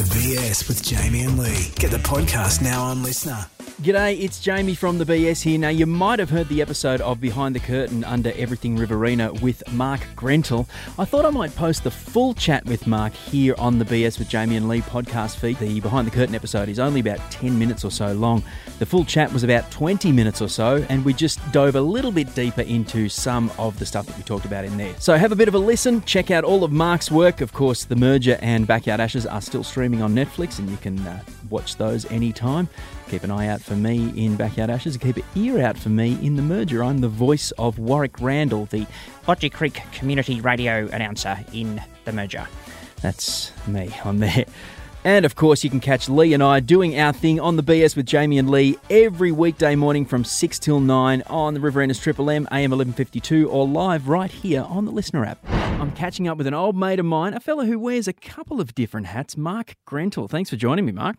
The BS with Jamie and Lee. Get the podcast now on LiSTNR. G'day, it's Jamie from the BS here. Now, you might have heard the episode of Behind the Curtain under Everything Riverina with Mark Grentell. I thought I might post the full chat with Mark here on the BS with Jamie and Lee podcast feed. The Behind the Curtain episode is only about 10 minutes or so long. The full chat was about 20 minutes or so, and we just dove a little bit deeper into some of the stuff that we talked about in there. So have a bit of a listen, check out all of Mark's work. Of course, The Merger and Backyard Ashes are still streaming on Netflix, and you can uh, watch those anytime. Keep an eye out for me in Backyard Ashes keep an ear out for me in The Merger. I'm the voice of Warwick Randall, the Bodgy Creek community radio announcer in The Merger. That's me. I'm there. And of course, you can catch Lee and I doing our thing on the BS with Jamie and Lee every weekday morning from 6 till 9 on the River Triple M, AM 1152, or live right here on the LiSTNR app. I'm catching up with an old mate of mine, a fellow who wears a couple of different hats, Mark Grentell. Thanks for joining me, Mark.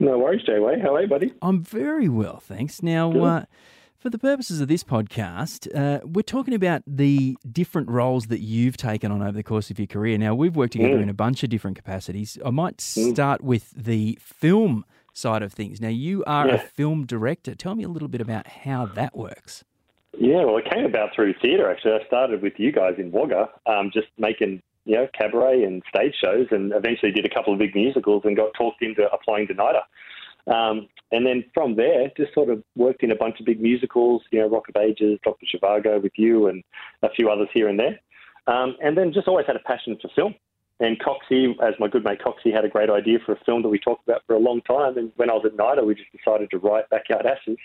No worries, Jay Way. How are you, buddy? I'm very well, thanks. Now, uh, for the purposes of this podcast, uh, we're talking about the different roles that you've taken on over the course of your career. Now, we've worked together Mm. in a bunch of different capacities. I might start with the film side of things. Now, you are a film director. Tell me a little bit about how that works. Yeah, well, it came about through theatre, actually. I started with you guys in Wagga, um, just making, you know, cabaret and stage shows, and eventually did a couple of big musicals and got talked into applying to NIDA. Um, and then from there, just sort of worked in a bunch of big musicals, you know, Rock of Ages, Dr. Zhivago with you, and a few others here and there. Um, and then just always had a passion for film. And Coxie, as my good mate Coxie, had a great idea for a film that we talked about for a long time. And when I was at NIDA, we just decided to write Backyard Ashes.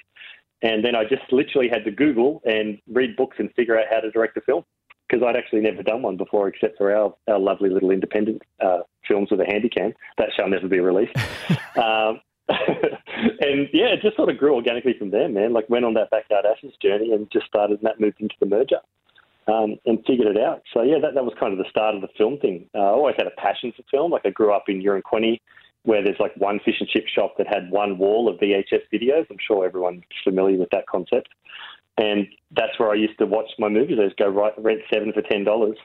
And then I just literally had to Google and read books and figure out how to direct a film because I'd actually never done one before, except for our, our lovely little independent uh, films with a handy cam. That shall never be released. um, and yeah, it just sort of grew organically from there, man. Like went on that backyard ashes journey and just started, and that moved into the merger. Um, and figured it out. So yeah, that, that was kind of the start of the film thing. Uh, I always had a passion for film. Like I grew up in Uranquinty, where there's like one fish and chip shop that had one wall of VHS videos. I'm sure everyone's familiar with that concept. And that's where I used to watch my movies. I just go right, rent seven for ten dollars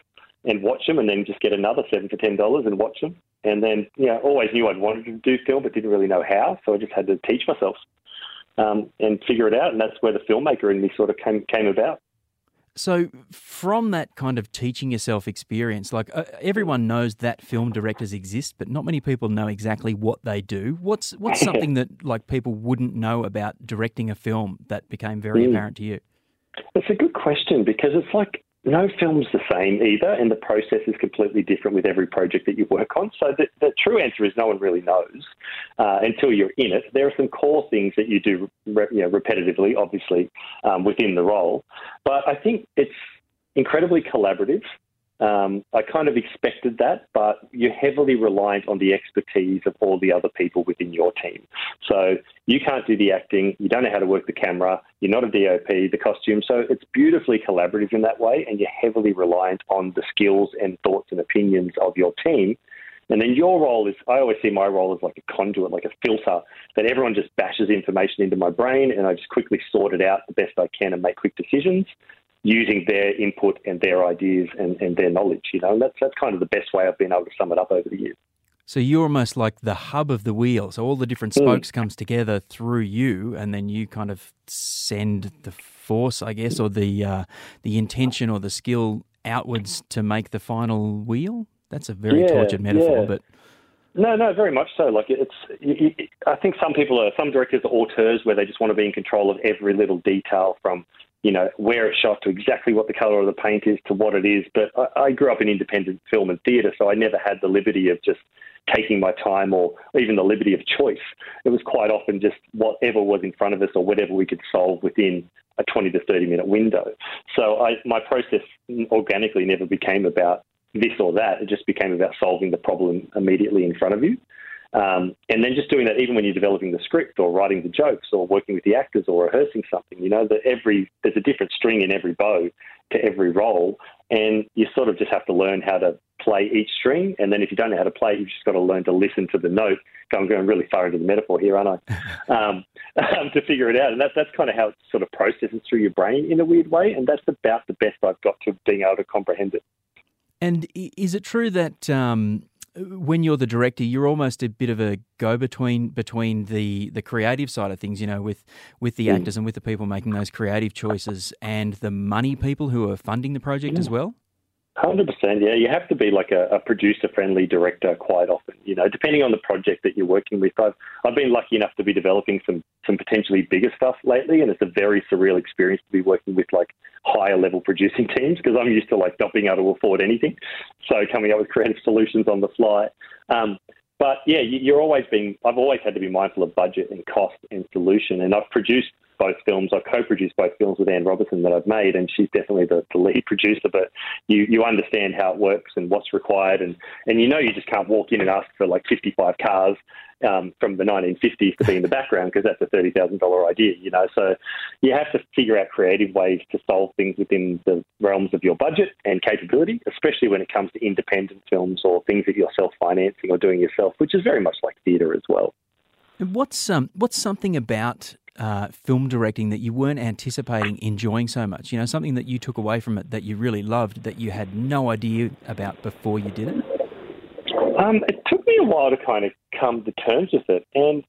and watch them, and then just get another seven for ten dollars and watch them. And then, you know, always knew I'd wanted to do film, but didn't really know how. So I just had to teach myself um, and figure it out. And that's where the filmmaker in me sort of came came about. So, from that kind of teaching yourself experience, like uh, everyone knows that film directors exist, but not many people know exactly what they do. What's what's something that like people wouldn't know about directing a film that became very Mm. apparent to you? It's a good question because it's like no film's the same either, and the process is completely different with every project that you work on. So the, the true answer is no one really knows uh, until you're in it. There are some core things that you do re- you know, repetitively, obviously, um, within the role, but I think it's incredibly collaborative. Um, I kind of expected that, but you're heavily reliant on the expertise of all the other people within your team. So you can't do the acting, you don't know how to work the camera, you're not a DOP, the costume. So it's beautifully collaborative in that way, and you're heavily reliant on the skills and thoughts and opinions of your team. And then your role is, I always see my role as like a conduit, like a filter, that everyone just bashes information into my brain and I just quickly sort it out the best I can and make quick decisions using their input and their ideas and, and their knowledge, you know. And that's, that's kind of the best way I've been able to sum it up over the years. So you're almost like the hub of the wheel. So all the different Mm. spokes comes together through you, and then you kind of send the force, I guess, or the uh, the intention or the skill outwards to make the final wheel. That's a very Yeah, tortured metaphor, yeah. but No, no, very much so. Like it's, you, you, I think some people are, some directors are auteurs where they just want to be in control of every little detail from, you know, where it's shot to exactly what the color of the paint is to what it is. But I, I grew up in independent film and theatre, so I never had the liberty of just taking my time or even the liberty of choice. It was quite often just whatever was in front of us or whatever we could solve within a 20 to 30 minute window. So I, my process organically never became about this or that. It just became about solving the problem immediately in front of you. Um, and then just doing that even when you're developing the script or writing the jokes or working with the actors or rehearsing something, you know, that every there's a different string in every bow to every role. And you sort of just have to learn how to play each string. And then if you don't know how to play, you've just got to learn to listen to the note. I'm going really far into the metaphor here, aren't I? um, um, to figure it out. And that, that's kind of how it sort of processes through your brain in a weird way. And that's about the best I've got to being able to comprehend it. And is it true that um, when you're the director, you're almost a bit of a go between between the the creative side of things, you know, with with the mm. actors and with the people making those creative choices and the money people who are funding the project as well. Hundred percent, yeah. You have to be like a, a producer-friendly director quite often. You know, depending on the project that you're working with. I've I've been lucky enough to be developing some some potentially bigger stuff lately, and it's a very surreal experience to be working with like higher level producing teams because I'm used to like not being able to afford anything, so coming up with creative solutions on the fly. Um, but yeah, you're always being. I've always had to be mindful of budget and cost and solution, and I've produced both films. I co-produced both films with Anne Robertson that I've made, and she's definitely the, the, lead producer. But you you understand how it works and what's required, and and you know you just can't walk in and ask for like 55 cars um, from the 1950s to be in the background because that's a thirty thousand dollar idea, you know. So you have to figure out creative ways to solve things within the realms of your budget and capability, especially when it comes to independent films or things that you're self-financing or doing yourself, which is very much like theatre as well. What's um what's something about uh, film directing that you weren't anticipating enjoying so much? You know, something that you took away from it that you really loved that you had no idea about before you did it? Um, it took me a while to kind of come to terms with it. And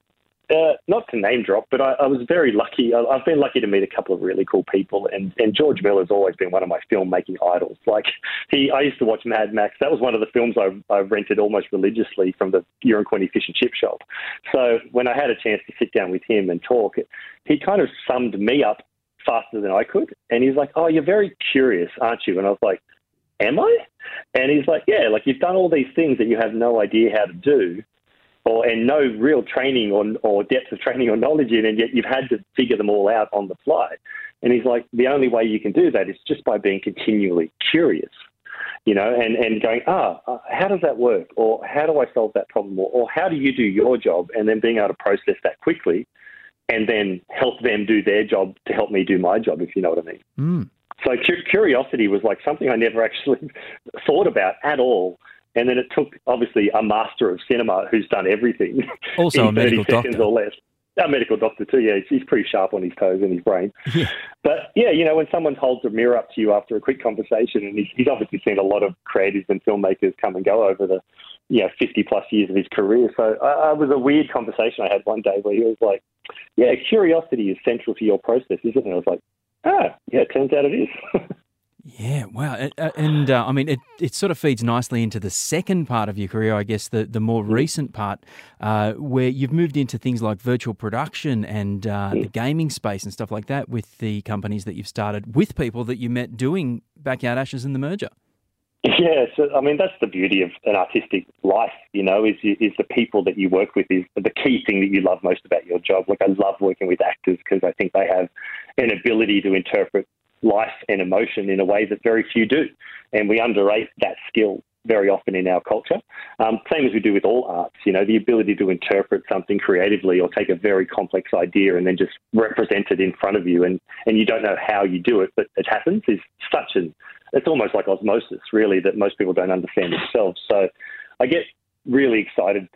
uh, not to name drop, but I, I was very lucky. I, have been lucky to meet a couple of really cool people, and, and George Miller's always been one of my filmmaking idols. Like he, I used to watch Mad Max. That was one of the films I, I rented almost religiously from the Quinty Fish and Chip Shop. So when I had a chance to sit down with him and talk, he kind of summed me up faster than I could, and he's like, "Oh, you're very curious, aren't you?" And I was like, "Am I?" And he's like, "Yeah, like you've done all these things that you have no idea how to do." Or and no real training or, or depth of training or knowledge in, and yet you've had to figure them all out on the fly. And he's like, the only way you can do that is just by being continually curious, you know, and, and going, ah, uh, how does that work? Or how do I solve that problem? Or, or how do you do your job? And then being able to process that quickly and then help them do their job to help me do my job, if you know what I mean. Mm. So curiosity was like something I never actually thought about at all and then it took, obviously, a master of cinema who's done everything also in 30 seconds doctor. or less. A medical doctor, too, yeah. He's pretty sharp on his toes and his brain. Yeah. But, yeah, you know, when someone holds a mirror up to you after a quick conversation, and he's, he's obviously seen a lot of creatives and filmmakers come and go over the, you know, 50 plus years of his career. So uh, it was a weird conversation I had one day where he was like, yeah, curiosity is central to your process, isn't it? And I was like, ah, yeah, it turns out it is. Yeah, wow, uh, and uh, I mean, it, it sort of feeds nicely into the second part of your career, I guess, the the more mm. recent part, uh, where you've moved into things like virtual production and uh, the gaming space and stuff like that with the companies that you've started with people that you met doing Backyard Ashes and the merger. Yeah, so I mean that's the beauty of an artistic life, you know, is is the people that you work with is the key thing that you love most about your job. Like I love working with actors because I think they have an ability to interpret life and emotion in a way that very few do. And we underrate that skill very often in our culture. Um, same as we do with all arts, you know, the ability to interpret something creatively or take a very complex idea and then just represent it in front of you and, and you don't know how you do it, but it happens is such an, it's almost like osmosis really that most people don't understand themselves. So I get really excited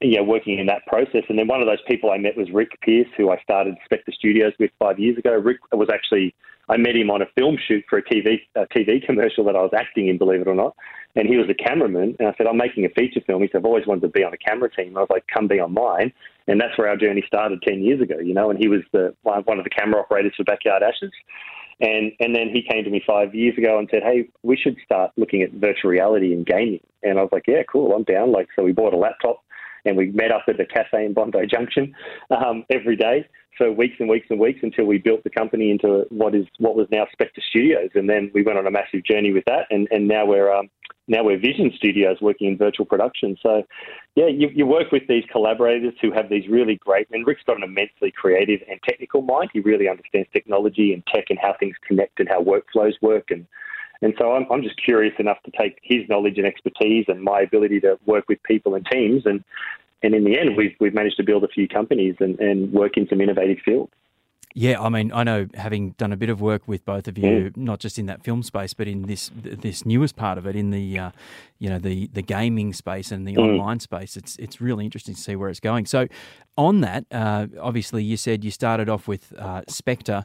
you know, working in that process. And then one of those people I met was Rick Pierce, who I started Spectre Studios with five years ago. Rick was actually, I met him on a film shoot for a TV, a TV commercial that I was acting in, believe it or not. And he was a cameraman. And I said, I'm making a feature film. He said, I've always wanted to be on a camera team. I was like, come be on mine. And that's where our journey started 10 years ago, you know. And he was the one of the camera operators for Backyard Ashes. And and then he came to me five years ago and said, "Hey, we should start looking at virtual reality and gaming." And I was like, "Yeah, cool, I'm down." Like, so we bought a laptop and we met up at the cafe in Bondi Junction um, every day for weeks and weeks and weeks until we built the company into what is what was now Spectre Studios, and then we went on a massive journey with that, and, and now we're um, now we're Vision Studios working in virtual production. So, yeah, you, you work with these collaborators who have these really great, and Rick's got an immensely creative and technical mind. He really understands technology and tech and how things connect and how workflows work and and so I'm, I'm just curious enough to take his knowledge and expertise and my ability to work with people and teams. And, and in the end, we've, we've managed to build a few companies and, and work in some innovative fields. Yeah, I mean, I know having done a bit of work with both of you, mm. not just in that film space, but in this this newest part of it, in the uh, you know the the gaming space and the mm. online space, it's it's really interesting to see where it's going. So, on that, uh, obviously, you said you started off with uh, Spectre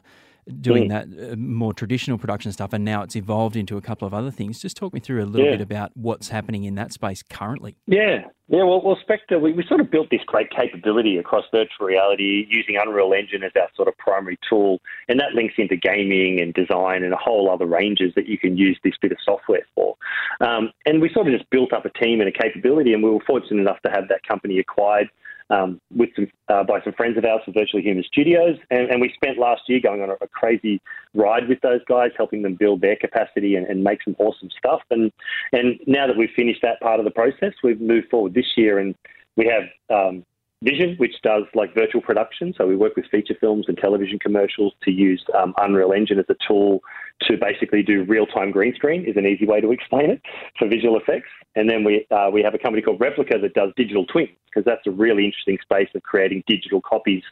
doing that uh, more traditional production stuff, and now it's evolved into a couple of other things. Just talk me through a little Yeah. bit about what's happening in that space currently. Yeah, yeah. Well, well Spectre, we, we sort of built this great capability across virtual reality using Unreal Engine as our sort of primary tool, and that links into gaming and design and a whole other ranges that you can use this bit of software for. Um, and we sort of just built up a team and a capability, and we were fortunate enough to have that company acquired. Um, with some, uh, by some friends of ours from Virtually Human Studios, and, and we spent last year going on a, a crazy ride with those guys, helping them build their capacity and, and make some awesome stuff. And and now that we've finished that part of the process, we've moved forward this year, and we have um, Vision, which does like virtual production. So we work with feature films and television commercials to use um, Unreal Engine as a tool to basically do real-time green screen. Is an easy way to explain it for visual effects. And then we uh, we have a company called Replica that does digital twins because that's a really interesting space of creating digital copies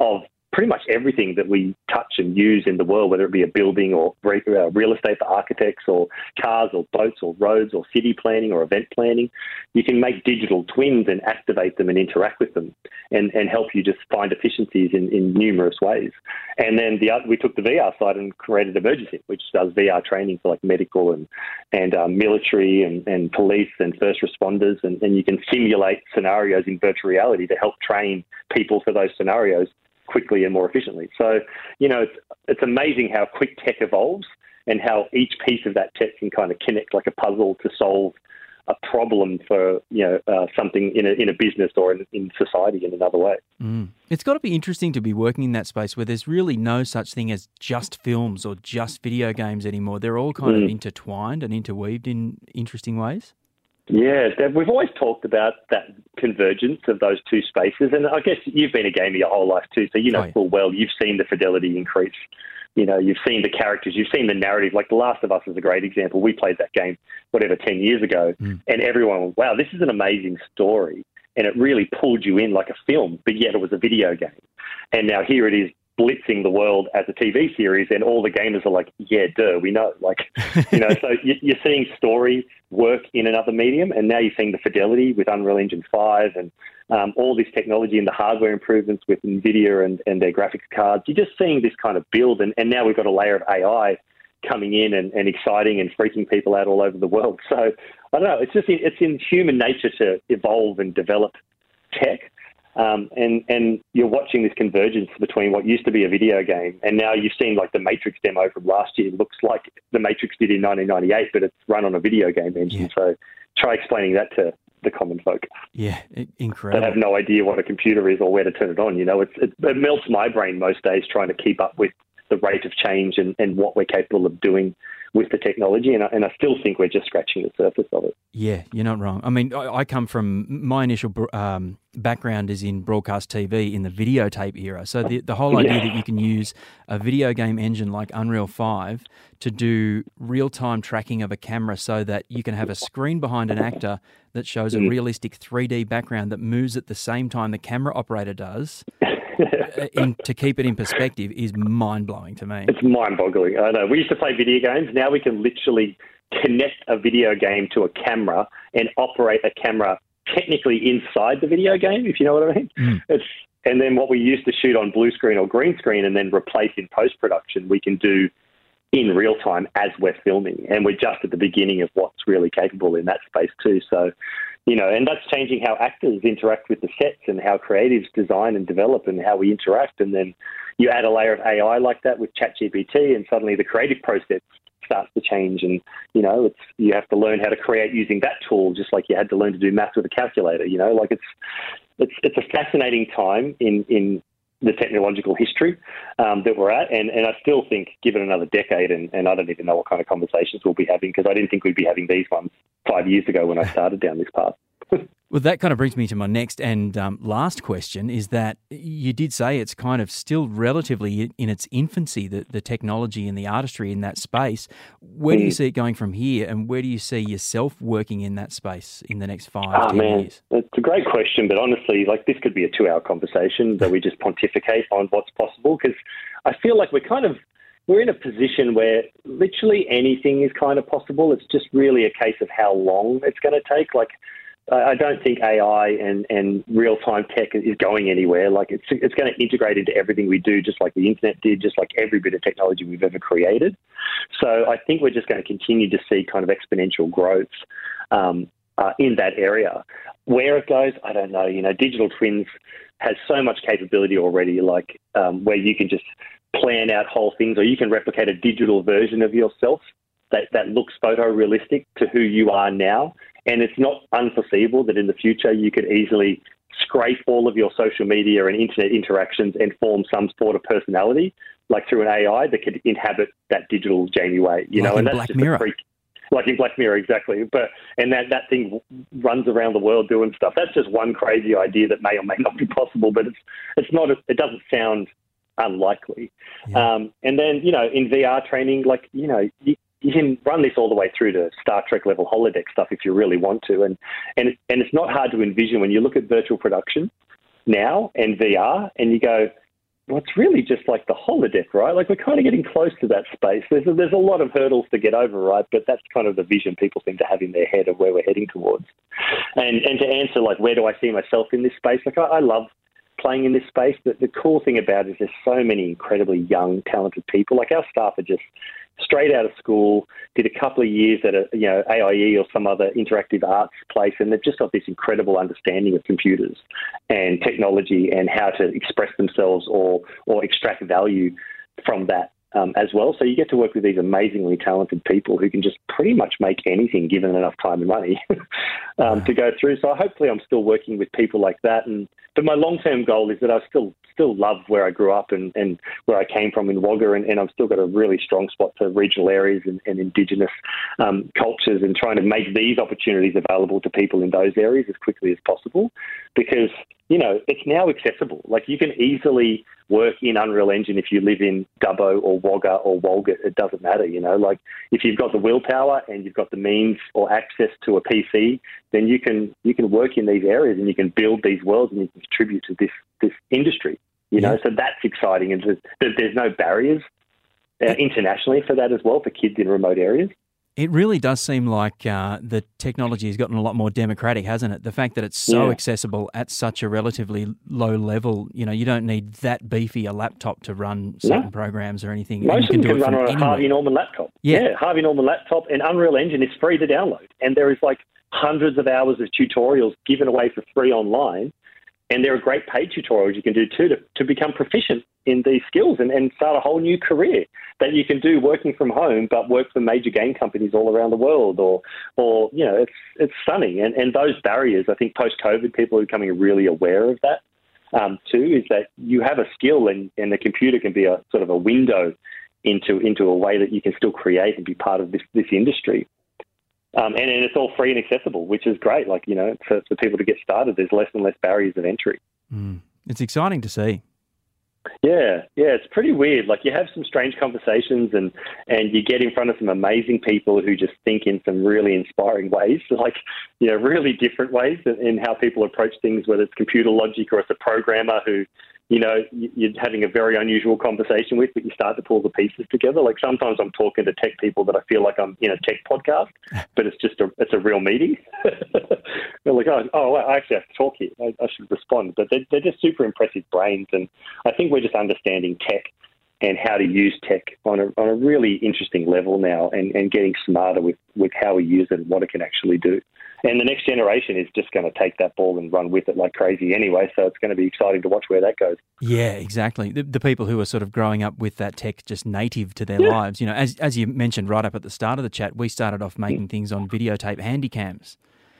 of pretty much everything that we touch and use in the world, whether it be a building or uh, real estate for architects or cars or boats or roads or city planning or event planning. You can make digital twins and activate them and interact with them and, and help you just find efficiencies in, in numerous ways. And then the we took the VR side and created Emergency, which does VR training for like medical and, and um, military and, and police and first responders. And, and you can simulate scenarios in virtual reality to help train people for those scenarios quickly and more efficiently. So, you know, it's, it's amazing how quick tech evolves and how each piece of that tech can kind of connect like a puzzle to solve a problem for you know uh, something in a in a business or in, in society in another way. Mm. It's got to be interesting to be working in that space where there's really no such thing as just films or just video games anymore. They're all kind of Mm. intertwined and interweaved in interesting ways. Yeah, Deb, we've always talked about that convergence of those two spaces, and I guess you've been a gamer your whole life too, so you know Oh, full well you've seen the fidelity increase. You know, you've seen the characters, you've seen the narrative. Like The Last of Us is a great example. We played that game whatever ten years ago, Mm. and everyone, went, wow, this is an amazing story, and it really pulled you in like a film, but yet it was a video game. And now here it is blitzing the world as a TV series, and all the gamers are like, yeah, duh, we know. Like, you know, so you- you're seeing story work in another medium, and now you're seeing the fidelity with Unreal Engine 5 and um, all this technology and the hardware improvements with NVIDIA and, and their graphics cards. You're just seeing this kind of build, and, and now we've got a layer of AI coming in and, and exciting and freaking people out all over the world. So I don't know. It's just in, it's in human nature to evolve and develop tech. Um, and and you're watching this convergence between what used to be a video game, and now you've seen like the Matrix demo from last year looks like the Matrix did in 1998, but it's run on a video game engine. Yeah. So try explaining that to the common folk Yeah, incredible. have no idea what a computer is or where to turn it on. You know, it's, it, it melts my brain most days trying to keep up with the rate of change and, and what we're capable of doing with the technology, and I, and I still think we're just scratching the surface of it. Yeah, you're not wrong. I mean, I, I come from my initial um, background is in broadcast TV in the videotape era. So the the whole idea Yeah. that you can use a video game engine like Unreal Five to do real time tracking of a camera, so that you can have a screen behind an actor that shows a Mm. realistic 3D background that moves at the same time the camera operator does, in, to keep it in perspective, is mind blowing to me. It's mind-boggling. I know. We used to play video games. Now we can literally connect a video game to a camera and operate a camera technically inside the video game, if you know what I mean. Mm. It's and then what we used to shoot on blue screen or green screen and then replace in post production, we can do in real time as we're filming. And we're just at the beginning of what's really capable in that space too. So, you know, and that's changing how actors interact with the sets and how creatives design and develop and how we interact. And then you add a layer of AI like that with ChatGPT, and suddenly the creative process starts to change. And you know, it's you have to learn how to create using that tool, just like you had to learn to do math with a calculator. You know, like it's it's it's a fascinating time in in the technological history um, that we're at, and, and I still think, given another decade, and, and I don't even know what kind of conversations we'll be having because I didn't think we'd be having these ones five years ago when I started down this path. Well, that kind of brings me to my next and um, last question is that you did say it's kind of still relatively in its infancy, the, the technology and the artistry in that space. Where do you Mm. see it going from here, and where do you see yourself working in that space in the next five, Ah, man, years? It's a great question, but honestly, like this could be a two-hour conversation that we just pontificate on what's possible because I feel like we're kind of we're in a position where literally anything is kind of possible. It's just really a case of how long it's going to take. Like I don't think AI and, and real time tech is going anywhere. Like it's it's going to integrate into everything we do, just like the internet did, just like every bit of technology we've ever created. So I think we're just going to continue to see kind of exponential growth um, uh, in that area. Where it goes, I don't know. You know, digital twins has so much capability already, like um, where you can just plan out whole things, or you can replicate a digital version of yourself that, that looks photorealistic to who you are now. And it's not unforeseeable that in the future you could easily scrape all of your social media and internet interactions and form some sort of personality, like through an AI that could inhabit that digital Jamie Way. You like know, and that's Black just Mirror. a freak. Like in Black Mirror, exactly. But and that that thing runs around the world doing stuff. That's just one crazy idea that may or may not be possible, but it's it's not. It doesn't sound unlikely. Yeah. Um, and then you know, in VR training, like you know, you, you can run this all the way through to Star Trek level holodeck stuff if you really want to, and and and it's not hard to envision when you look at virtual production now and VR, and you go, it's really just like the holodeck, right? Like we're kind of getting close to that space. There's a, there's a lot of hurdles to get over, right? But that's kind of the vision people seem to have in their head of where we're heading towards. And and to answer like where do I see myself in this space? Like I, I love playing in this space. But the cool thing about it is there's so many incredibly young, talented people. Like our staff are just straight out of school, did a couple of years at a you know AIE or some other interactive arts place, and they've just got this incredible understanding of computers and technology and how to express themselves or or extract value from that. Um, as well, so you get to work with these amazingly talented people who can just pretty much make anything given enough time and money um, to go through. So hopefully, I'm still working with people like that. And but my long term goal is that I still still love where I grew up and, and where I came from in Wagga, and, and I've still got a really strong spot for regional areas and, and Indigenous um, cultures, and trying to make these opportunities available to people in those areas as quickly as possible, because you know it's now accessible. Like you can easily work in Unreal Engine if you live in Dubbo or Wagga or Walgett. It doesn't matter, you know. Like if you've got the willpower and you've got the means or access to a PC, then you can you can work in these areas and you can build these worlds and you can contribute to this this industry. You know, Yeah. so that's exciting, and there's, there's no barriers uh, internationally for that as well for kids in remote areas. It really does seem like uh, the technology has gotten a lot more democratic, hasn't it? The fact that it's so Yeah. accessible at such a relatively low level, you know, you don't need that beefy a laptop to run certain programs or anything. Most you of them do can it run on a anywhere. Harvey Norman laptop. Yeah. Harvey Norman laptop and Unreal Engine is free to download. And there is like hundreds of hours of tutorials given away for free online. And there are great paid tutorials you can do too to, to become proficient in these skills and, and start a whole new career that you can do working from home, but work for major game companies all around the world. Or, or you know, it's it's stunning. And and those barriers, I think, post COVID, people are becoming really aware of that um, too. Is that you have a skill, and and the computer can be a sort of a window into into a way that you can still create and be part of this this industry. Um, and, and it's all free and accessible, which is great. Like you know, for, for people to get started, there's less and less barriers of entry. Mm. It's exciting to see. Yeah, yeah, it's pretty weird. Like you have some strange conversations, and and you get in front of some amazing people who just think in some really inspiring ways, like you know, really different ways in, in how people approach things. Whether it's computer logic or it's a programmer who, you know, you- you're having a very unusual conversation with, but you start to pull the pieces together. Like sometimes I'm talking to tech people that I feel like I'm in a tech podcast, but it's just a it's a real meeting. they're like, oh, oh, I actually have to talk here. I, I should respond. But they're, they're just super impressive brains, and I think we're just understanding tech and how to use tech on a, on a really interesting level now and, and getting smarter with, with how we use it and what it can actually do. And the next generation is just going to take that ball and run with it like crazy anyway. So it's going to be exciting to watch where that goes. Yeah, exactly. The, the people who are sort of growing up with that tech just native to their Yeah. lives. You know, as as you mentioned right up at the start of the chat, we started off making things on videotape handycams.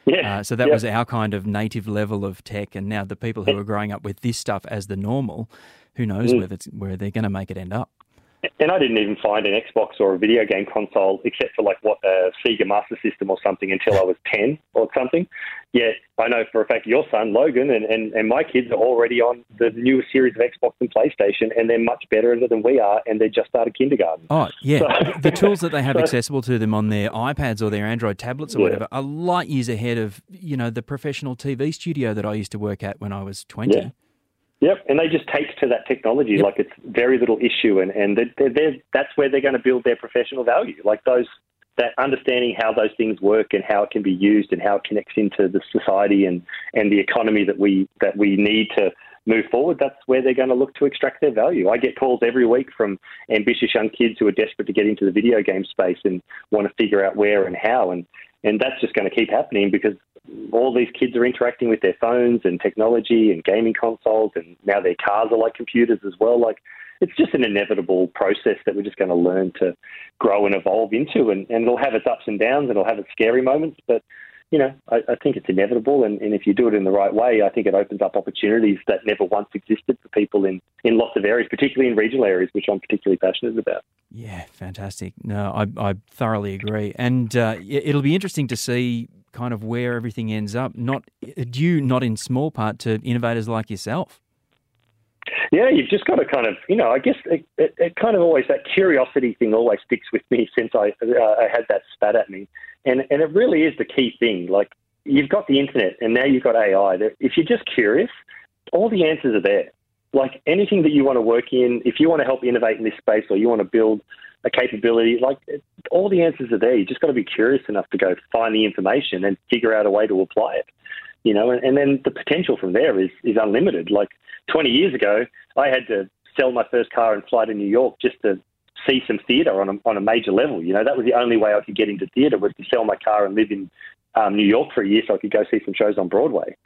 Yeah. Uh, so that Yeah. was our kind of native level of tech, and now the people who are growing up with this stuff as the normal, who knows Mm. where it's, where they're going to make it end up. And I didn't even find an Xbox or a video game console except for like what a Sega Master System or something until I was 10 or something. Yet I know for a fact your son, Logan, and, and, and my kids are already on the newest series of Xbox and PlayStation, and they're much better at it than we are, and they just started kindergarten. Oh, yeah. So- the tools that they have so- accessible to them on their iPads or their Android tablets or Yeah. whatever are light years ahead of, you know, the professional TV studio that I used to work at when I was 20. Yeah. Yep, and they just take to that technology Yep. like it's very little issue, and and they're, they're, that's where they're going to build their professional value. Like those that understanding how those things work and how it can be used and how it connects into the society and, and the economy that we that we need to move forward, that's where they're going to look to extract their value. I get calls every week from ambitious young kids who are desperate to get into the video game space and want to figure out where and how. And, and that's just going to keep happening because all these kids are interacting with their phones and technology and gaming consoles, and now their cars are like computers as well. Like, it's just an inevitable process that we're just going to learn to grow and evolve into. And, and it'll have its ups and downs and it'll have its scary moments, but you know, I, I think it's inevitable. And, and, if you do it in the right way, I think it opens up opportunities that never once existed for people in, in lots of areas, particularly in regional areas, which I'm particularly passionate about. Yeah, fantastic. No, I, I thoroughly agree. And uh, it'll be interesting to see kind of where everything ends up, not due not in small part to innovators like yourself. Yeah, you've just got to kind of, you know, I guess it, it, it kind of always, that curiosity thing always sticks with me since I, uh, I had that spat at me. And, and it really is the key thing. Like, you've got the internet and now you've got AI. If you're just curious, all the answers are there. Like anything that you want to work in, if you want to help innovate in this space or you want to build a capability, like all the answers are there. You just got to be curious enough to go find the information and figure out a way to apply it. You know, and, and then the potential from there is is unlimited. Like 20 years ago, I had to sell my first car and fly to New York just to see some theatre on a, on a major level. You know, that was the only way I could get into theatre was to sell my car and live in um, New York for a year so I could go see some shows on Broadway.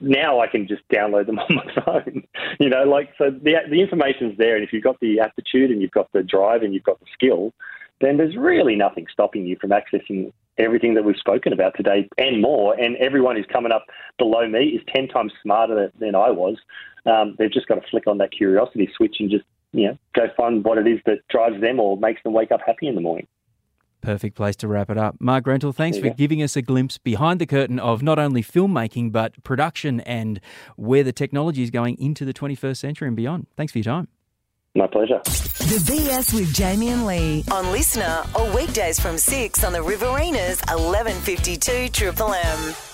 Now I can just download them on my phone. you know, like so the the information's there, and if you've got the aptitude and you've got the drive and you've got the skill, then there's really nothing stopping you from accessing everything that we've spoken about today and more. And everyone who's coming up below me is ten times smarter than I was. Um, they've just got to flick on that curiosity switch and just you know go find what it is that drives them or makes them wake up happy in the morning. Perfect place to wrap it up. Mark Grentell, thanks for giving us a glimpse behind the curtain of not only filmmaking, but production and where the technology is going into the 21st century and beyond. Thanks for your time. My pleasure. The BS with Jamie and Lee on LiSTNR or weekdays from 6 on the Riverina's 1152 Triple M.